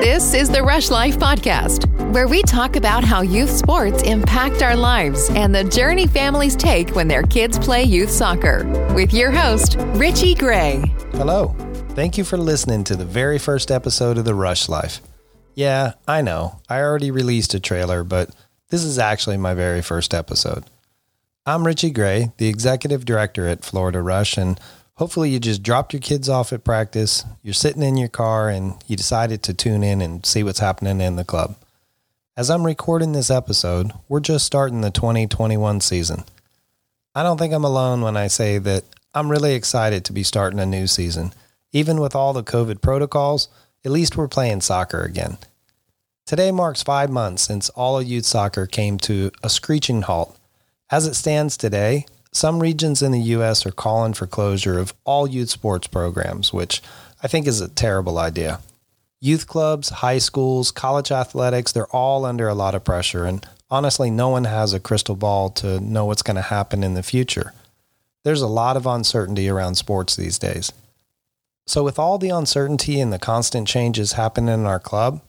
This is the Rush Life Podcast, where we talk about how youth sports impact our lives and the journey families take when their kids play youth soccer. With your host, Richie Gray. Hello. Thank you for listening to the very first episode of The Rush Life. Yeah, I know. I already released a trailer, but this is actually my very first episode. I'm Richie Gray, the executive director at Florida Rush, and hopefully you just dropped your kids off at practice, you're sitting in your car, and you decided to tune in and see what's happening in the club. As I'm recording this episode, we're just starting the 2021 season. I don't think I'm alone when I say that I'm really excited to be starting a new season. Even with all the COVID protocols, at least we're playing soccer again. Today marks five months since all of youth soccer came to a screeching halt. As it stands today, some regions in the U.S. are calling for closure of all youth sports programs, which I think is a terrible idea. Youth clubs, high schools, college athletics, they're all under a lot of pressure, and honestly, no one has a crystal ball to know what's going to happen in the future. There's a lot of uncertainty around sports these days. So, with all the uncertainty and the constant changes happening in our club,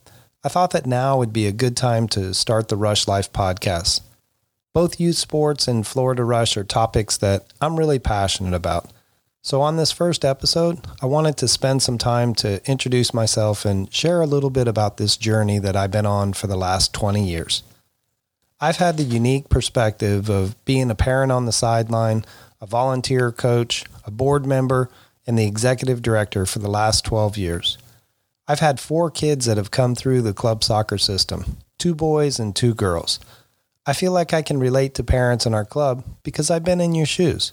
I thought that now would be a good time to start the Rush Life podcast. Both youth sports and Florida Rush are topics that I'm really passionate about. So, on this first episode, I wanted to spend some time to introduce myself and share a little bit about this journey that I've been on for the last 20 years. I've had the unique perspective of being a parent on the sideline, a volunteer coach, a board member, and the executive director for the last 12 years. I've had four kids that have come through the club soccer system two boys and two girls. I feel like I can relate to parents in our club because I've been in your shoes.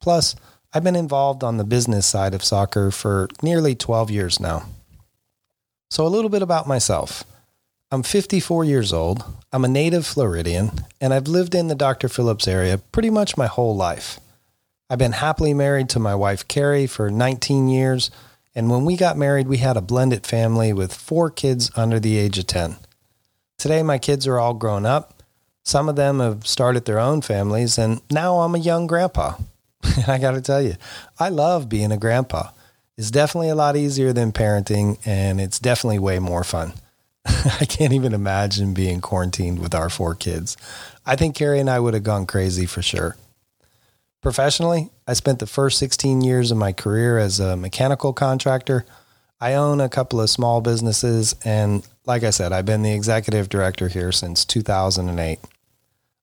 Plus, I've been involved on the business side of soccer for nearly 12 years now. So, a little bit about myself. I'm 54 years old, I'm a native Floridian, and I've lived in the Dr. Phillips area pretty much my whole life. I've been happily married to my wife Carrie for 19 years, and when we got married, we had a blended family with four kids under the age of 10. Today, my kids are all grown up some of them have started their own families, and now I'm a young grandpa. and I got to tell you, I love being a grandpa. It's definitely a lot easier than parenting, and it's definitely way more fun. I can't even imagine being quarantined with our four kids. I think Carrie and I would have gone crazy for sure. Professionally, I spent the first 16 years of my career as a mechanical contractor. I own a couple of small businesses, and like I said, I've been the executive director here since 2008.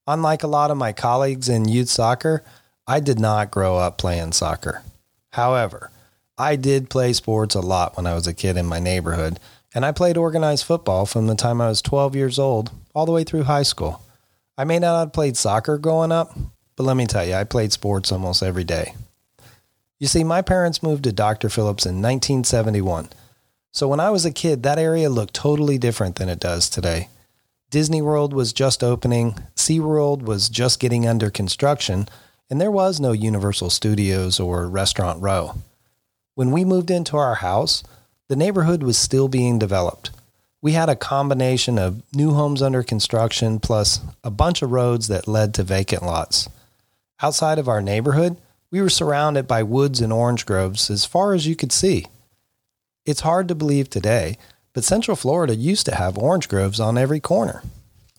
Unlike a lot of my colleagues in youth soccer, I did not grow up playing soccer. However, I did play sports a lot when I was a kid in my neighborhood, and I played organized football from the time I was 12 years old all the way through high school. I may not have played soccer growing up, but let me tell you, I played sports almost every day. You see, my parents moved to Dr. Phillips in 1971. So when I was a kid, that area looked totally different than it does today. Disney World was just opening, SeaWorld was just getting under construction, and there was no Universal Studios or Restaurant Row. When we moved into our house, the neighborhood was still being developed. We had a combination of new homes under construction plus a bunch of roads that led to vacant lots. Outside of our neighborhood, we were surrounded by woods and orange groves as far as you could see. It's hard to believe today, but Central Florida used to have orange groves on every corner.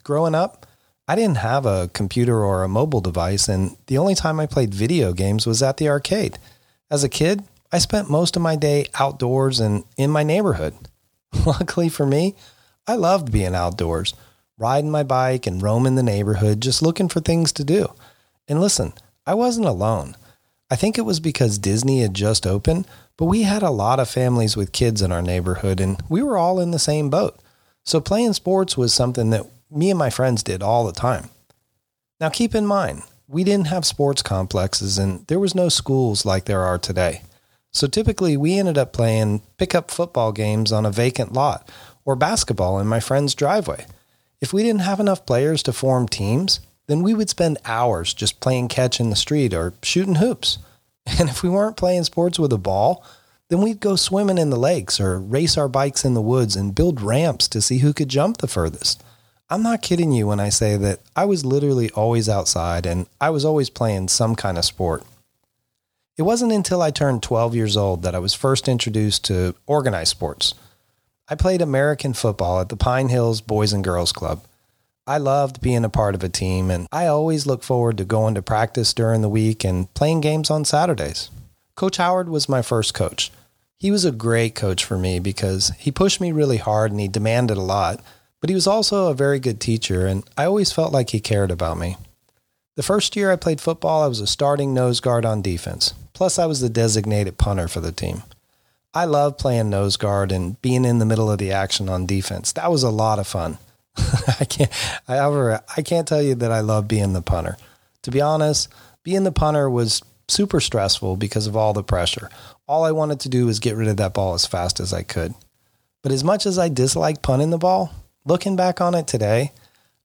Growing up, I didn't have a computer or a mobile device, and the only time I played video games was at the arcade. As a kid, I spent most of my day outdoors and in my neighborhood. Luckily for me, I loved being outdoors, riding my bike and roaming the neighborhood, just looking for things to do. And listen, I wasn't alone. I think it was because Disney had just opened, but we had a lot of families with kids in our neighborhood, and we were all in the same boat. So playing sports was something that me and my friends did all the time. Now, keep in mind, we didn't have sports complexes, and there was no schools like there are today. So typically, we ended up playing pickup football games on a vacant lot or basketball in my friend's driveway. If we didn't have enough players to form teams, then we would spend hours just playing catch in the street or shooting hoops. And if we weren't playing sports with a ball, then we'd go swimming in the lakes or race our bikes in the woods and build ramps to see who could jump the furthest. I'm not kidding you when I say that I was literally always outside and I was always playing some kind of sport. It wasn't until I turned 12 years old that I was first introduced to organized sports. I played American football at the Pine Hills Boys and Girls Club. I loved being a part of a team, and I always look forward to going to practice during the week and playing games on Saturdays. Coach Howard was my first coach. He was a great coach for me because he pushed me really hard and he demanded a lot, but he was also a very good teacher, and I always felt like he cared about me. The first year I played football, I was a starting nose guard on defense. Plus, I was the designated punter for the team. I love playing nose guard and being in the middle of the action on defense. That was a lot of fun. I can't, however, I can't tell you that I love being the punter. To be honest, being the punter was super stressful because of all the pressure. All I wanted to do was get rid of that ball as fast as I could. But as much as I dislike punting the ball, looking back on it today,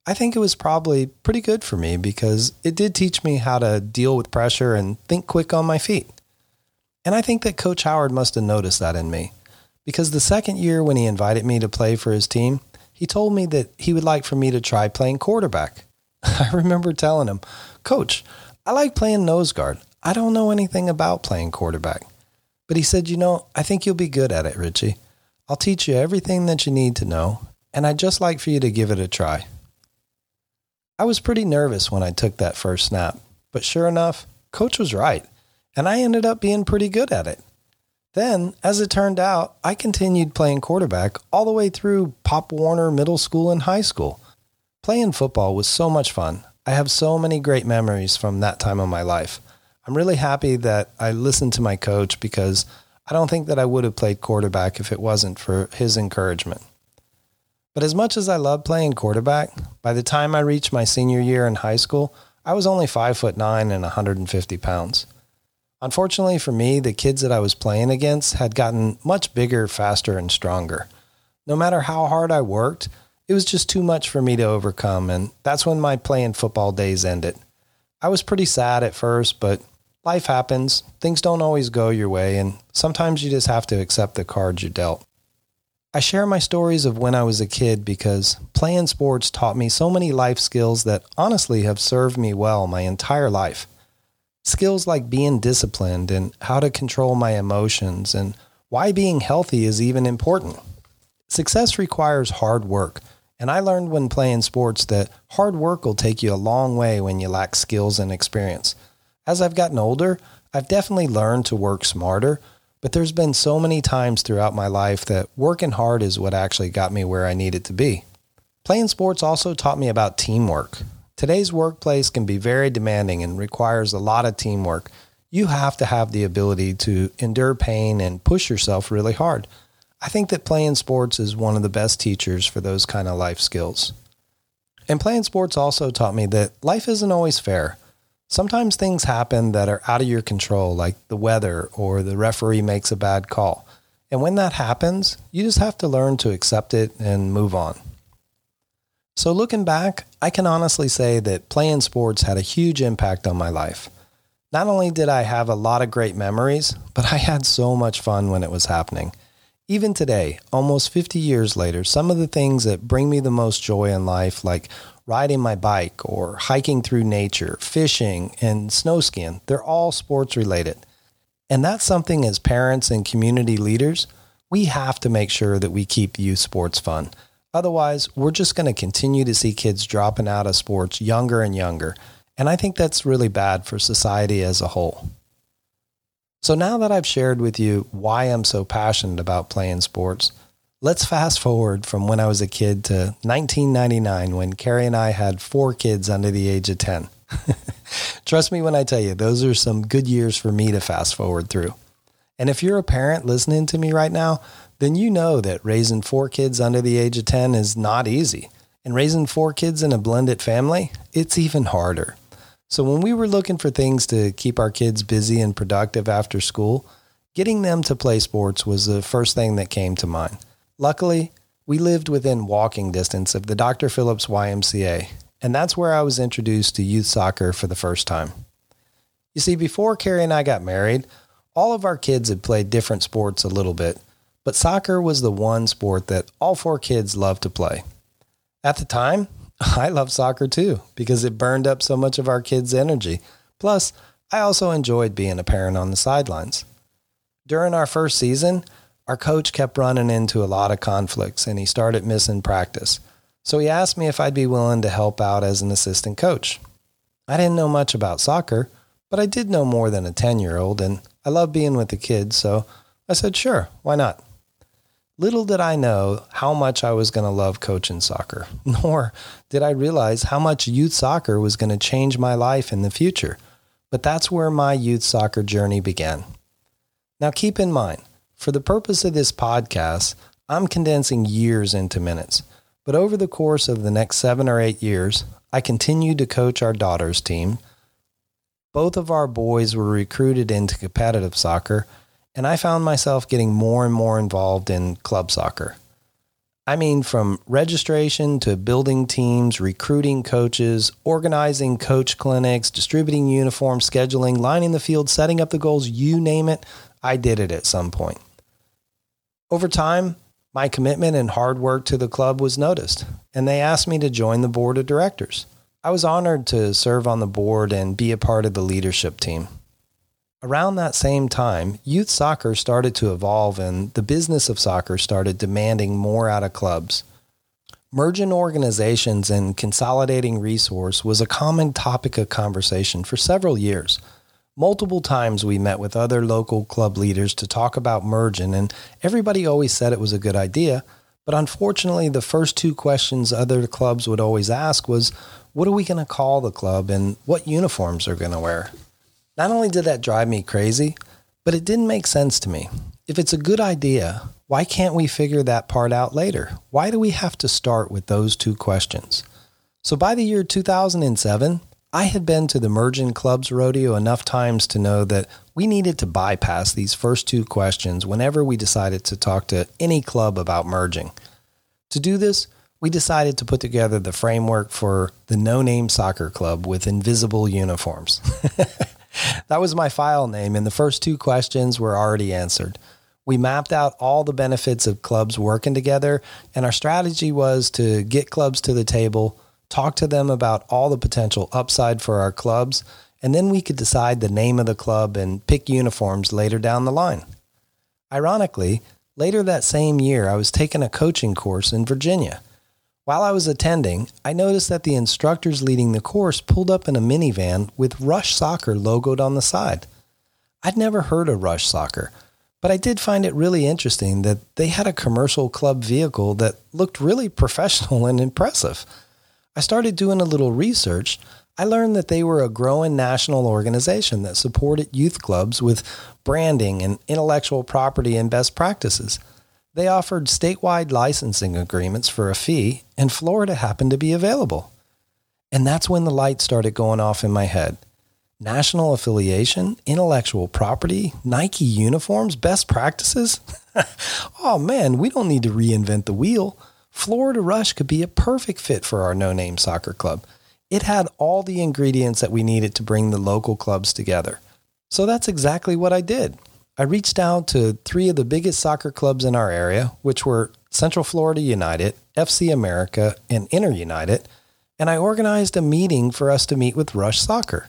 I think it was probably pretty good for me because it did teach me how to deal with pressure and think quick on my feet. And I think that Coach Howard must have noticed that in me because the second year when he invited me to play for his team, he told me that he would like for me to try playing quarterback. I remember telling him, Coach, I like playing nose guard. I don't know anything about playing quarterback. But he said, You know, I think you'll be good at it, Richie. I'll teach you everything that you need to know, and I'd just like for you to give it a try. I was pretty nervous when I took that first snap, but sure enough, Coach was right, and I ended up being pretty good at it. Then, as it turned out, I continued playing quarterback all the way through Pop Warner Middle School and high school. Playing football was so much fun. I have so many great memories from that time of my life. I'm really happy that I listened to my coach because I don't think that I would have played quarterback if it wasn't for his encouragement. But as much as I loved playing quarterback, by the time I reached my senior year in high school, I was only five foot nine and 150 pounds. Unfortunately for me, the kids that I was playing against had gotten much bigger, faster, and stronger. No matter how hard I worked, it was just too much for me to overcome, and that's when my playing football days ended. I was pretty sad at first, but life happens. Things don't always go your way, and sometimes you just have to accept the cards you're dealt. I share my stories of when I was a kid because playing sports taught me so many life skills that honestly have served me well my entire life. Skills like being disciplined and how to control my emotions and why being healthy is even important. Success requires hard work, and I learned when playing sports that hard work will take you a long way when you lack skills and experience. As I've gotten older, I've definitely learned to work smarter, but there's been so many times throughout my life that working hard is what actually got me where I needed to be. Playing sports also taught me about teamwork. Today's workplace can be very demanding and requires a lot of teamwork. You have to have the ability to endure pain and push yourself really hard. I think that playing sports is one of the best teachers for those kind of life skills. And playing sports also taught me that life isn't always fair. Sometimes things happen that are out of your control, like the weather or the referee makes a bad call. And when that happens, you just have to learn to accept it and move on. So, looking back, I can honestly say that playing sports had a huge impact on my life. Not only did I have a lot of great memories, but I had so much fun when it was happening. Even today, almost 50 years later, some of the things that bring me the most joy in life, like riding my bike or hiking through nature, fishing, and snow skiing, they're all sports related. And that's something as parents and community leaders, we have to make sure that we keep youth sports fun. Otherwise, we're just going to continue to see kids dropping out of sports younger and younger. And I think that's really bad for society as a whole. So now that I've shared with you why I'm so passionate about playing sports, let's fast forward from when I was a kid to 1999 when Carrie and I had four kids under the age of 10. Trust me when I tell you, those are some good years for me to fast forward through. And if you're a parent listening to me right now, then you know that raising four kids under the age of 10 is not easy. And raising four kids in a blended family, it's even harder. So when we were looking for things to keep our kids busy and productive after school, getting them to play sports was the first thing that came to mind. Luckily, we lived within walking distance of the Dr. Phillips YMCA, and that's where I was introduced to youth soccer for the first time. You see, before Carrie and I got married, all of our kids had played different sports a little bit, but soccer was the one sport that all four kids loved to play. At the time, I loved soccer too because it burned up so much of our kids' energy. Plus, I also enjoyed being a parent on the sidelines. During our first season, our coach kept running into a lot of conflicts and he started missing practice. So he asked me if I'd be willing to help out as an assistant coach. I didn't know much about soccer, but I did know more than a 10 year old and I love being with the kids, so I said, sure, why not? Little did I know how much I was going to love coaching soccer, nor did I realize how much youth soccer was going to change my life in the future. But that's where my youth soccer journey began. Now, keep in mind, for the purpose of this podcast, I'm condensing years into minutes. But over the course of the next seven or eight years, I continued to coach our daughter's team. Both of our boys were recruited into competitive soccer, and I found myself getting more and more involved in club soccer. I mean, from registration to building teams, recruiting coaches, organizing coach clinics, distributing uniforms, scheduling, lining the field, setting up the goals, you name it, I did it at some point. Over time, my commitment and hard work to the club was noticed, and they asked me to join the board of directors. I was honored to serve on the board and be a part of the leadership team. Around that same time, youth soccer started to evolve and the business of soccer started demanding more out of clubs. Merging organizations and consolidating resource was a common topic of conversation for several years. Multiple times we met with other local club leaders to talk about merging, and everybody always said it was a good idea. But unfortunately, the first two questions other clubs would always ask was, what are we going to call the club and what uniforms are going to wear? Not only did that drive me crazy, but it didn't make sense to me. If it's a good idea, why can't we figure that part out later? Why do we have to start with those two questions? So by the year 2007, I had been to the Merging Clubs Rodeo enough times to know that we needed to bypass these first two questions whenever we decided to talk to any club about merging. To do this, we decided to put together the framework for the No Name Soccer Club with invisible uniforms. that was my file name, and the first two questions were already answered. We mapped out all the benefits of clubs working together, and our strategy was to get clubs to the table talk to them about all the potential upside for our clubs, and then we could decide the name of the club and pick uniforms later down the line. Ironically, later that same year, I was taking a coaching course in Virginia. While I was attending, I noticed that the instructors leading the course pulled up in a minivan with Rush Soccer logoed on the side. I'd never heard of Rush Soccer, but I did find it really interesting that they had a commercial club vehicle that looked really professional and impressive. I started doing a little research. I learned that they were a growing national organization that supported youth clubs with branding and intellectual property and best practices. They offered statewide licensing agreements for a fee, and Florida happened to be available. And that's when the light started going off in my head. National affiliation, intellectual property, Nike uniforms, best practices? oh man, we don't need to reinvent the wheel. Florida Rush could be a perfect fit for our no name soccer club. It had all the ingredients that we needed to bring the local clubs together. So that's exactly what I did. I reached out to three of the biggest soccer clubs in our area, which were Central Florida United, FC America, and Inter United, and I organized a meeting for us to meet with Rush Soccer.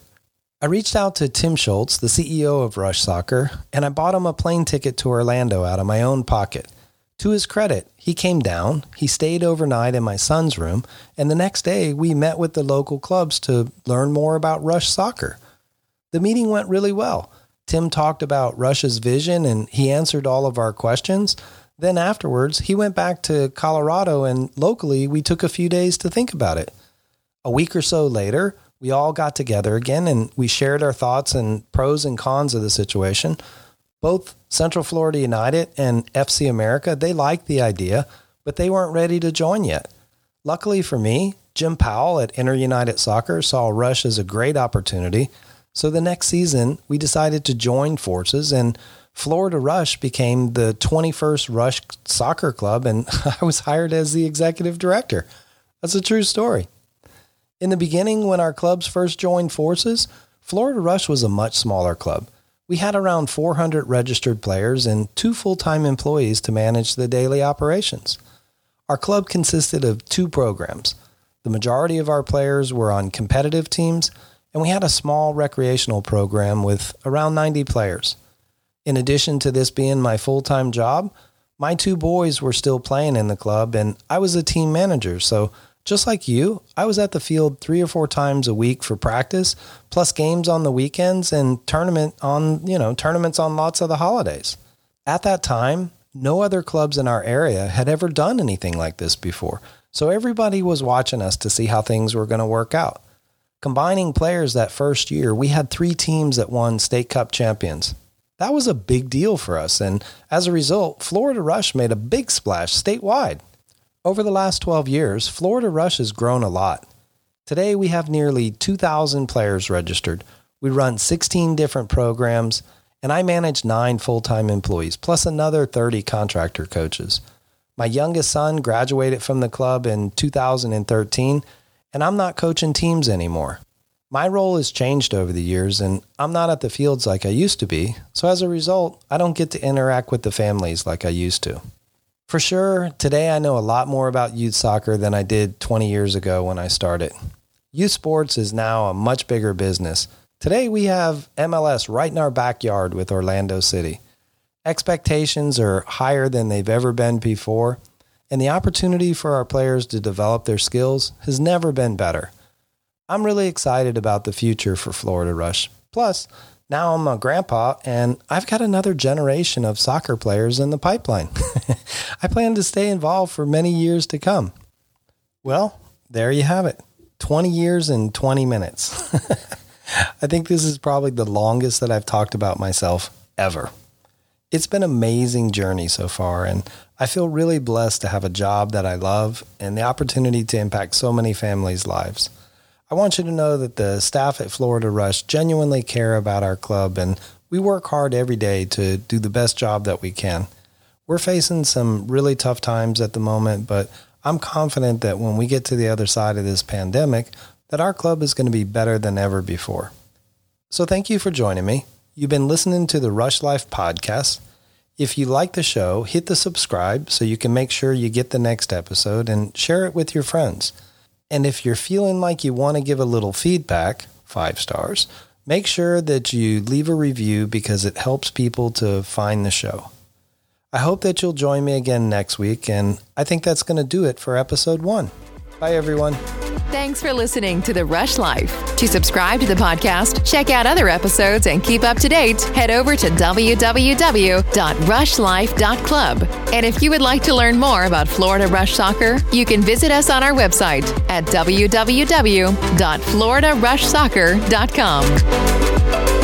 I reached out to Tim Schultz, the CEO of Rush Soccer, and I bought him a plane ticket to Orlando out of my own pocket. To his credit, he came down, he stayed overnight in my son's room, and the next day we met with the local clubs to learn more about Rush soccer. The meeting went really well. Tim talked about Rush's vision and he answered all of our questions. Then afterwards, he went back to Colorado and locally we took a few days to think about it. A week or so later, we all got together again and we shared our thoughts and pros and cons of the situation. Both Central Florida United and FC America, they liked the idea, but they weren't ready to join yet. Luckily for me, Jim Powell at Inter United Soccer saw Rush as a great opportunity. So the next season, we decided to join forces, and Florida Rush became the 21st Rush Soccer Club, and I was hired as the executive director. That's a true story. In the beginning, when our clubs first joined forces, Florida Rush was a much smaller club. We had around 400 registered players and two full time employees to manage the daily operations. Our club consisted of two programs. The majority of our players were on competitive teams, and we had a small recreational program with around 90 players. In addition to this being my full time job, my two boys were still playing in the club, and I was a team manager. So, just like you, I was at the field three or four times a week for practice, plus games on the weekends and tournament on, you know, tournaments on lots of the holidays. At that time, no other clubs in our area had ever done anything like this before. So everybody was watching us to see how things were going to work out. Combining players that first year, we had three teams that won state cup champions. That was a big deal for us, and as a result, Florida Rush made a big splash statewide. Over the last 12 years, Florida Rush has grown a lot. Today, we have nearly 2,000 players registered. We run 16 different programs, and I manage nine full time employees, plus another 30 contractor coaches. My youngest son graduated from the club in 2013, and I'm not coaching teams anymore. My role has changed over the years, and I'm not at the fields like I used to be. So as a result, I don't get to interact with the families like I used to. For sure, today I know a lot more about youth soccer than I did 20 years ago when I started. Youth sports is now a much bigger business. Today we have MLS right in our backyard with Orlando City. Expectations are higher than they've ever been before, and the opportunity for our players to develop their skills has never been better. I'm really excited about the future for Florida Rush. Plus, now I'm a grandpa and I've got another generation of soccer players in the pipeline. I plan to stay involved for many years to come. Well, there you have it 20 years and 20 minutes. I think this is probably the longest that I've talked about myself ever. It's been an amazing journey so far, and I feel really blessed to have a job that I love and the opportunity to impact so many families' lives. I want you to know that the staff at Florida Rush genuinely care about our club and we work hard every day to do the best job that we can. We're facing some really tough times at the moment, but I'm confident that when we get to the other side of this pandemic, that our club is going to be better than ever before. So thank you for joining me. You've been listening to the Rush Life podcast. If you like the show, hit the subscribe so you can make sure you get the next episode and share it with your friends. And if you're feeling like you want to give a little feedback, five stars, make sure that you leave a review because it helps people to find the show. I hope that you'll join me again next week, and I think that's going to do it for episode one. Bye, everyone. Thanks for listening to The Rush Life. To subscribe to the podcast, check out other episodes, and keep up to date, head over to www.rushlife.club. And if you would like to learn more about Florida Rush Soccer, you can visit us on our website at www.floridarushsoccer.com.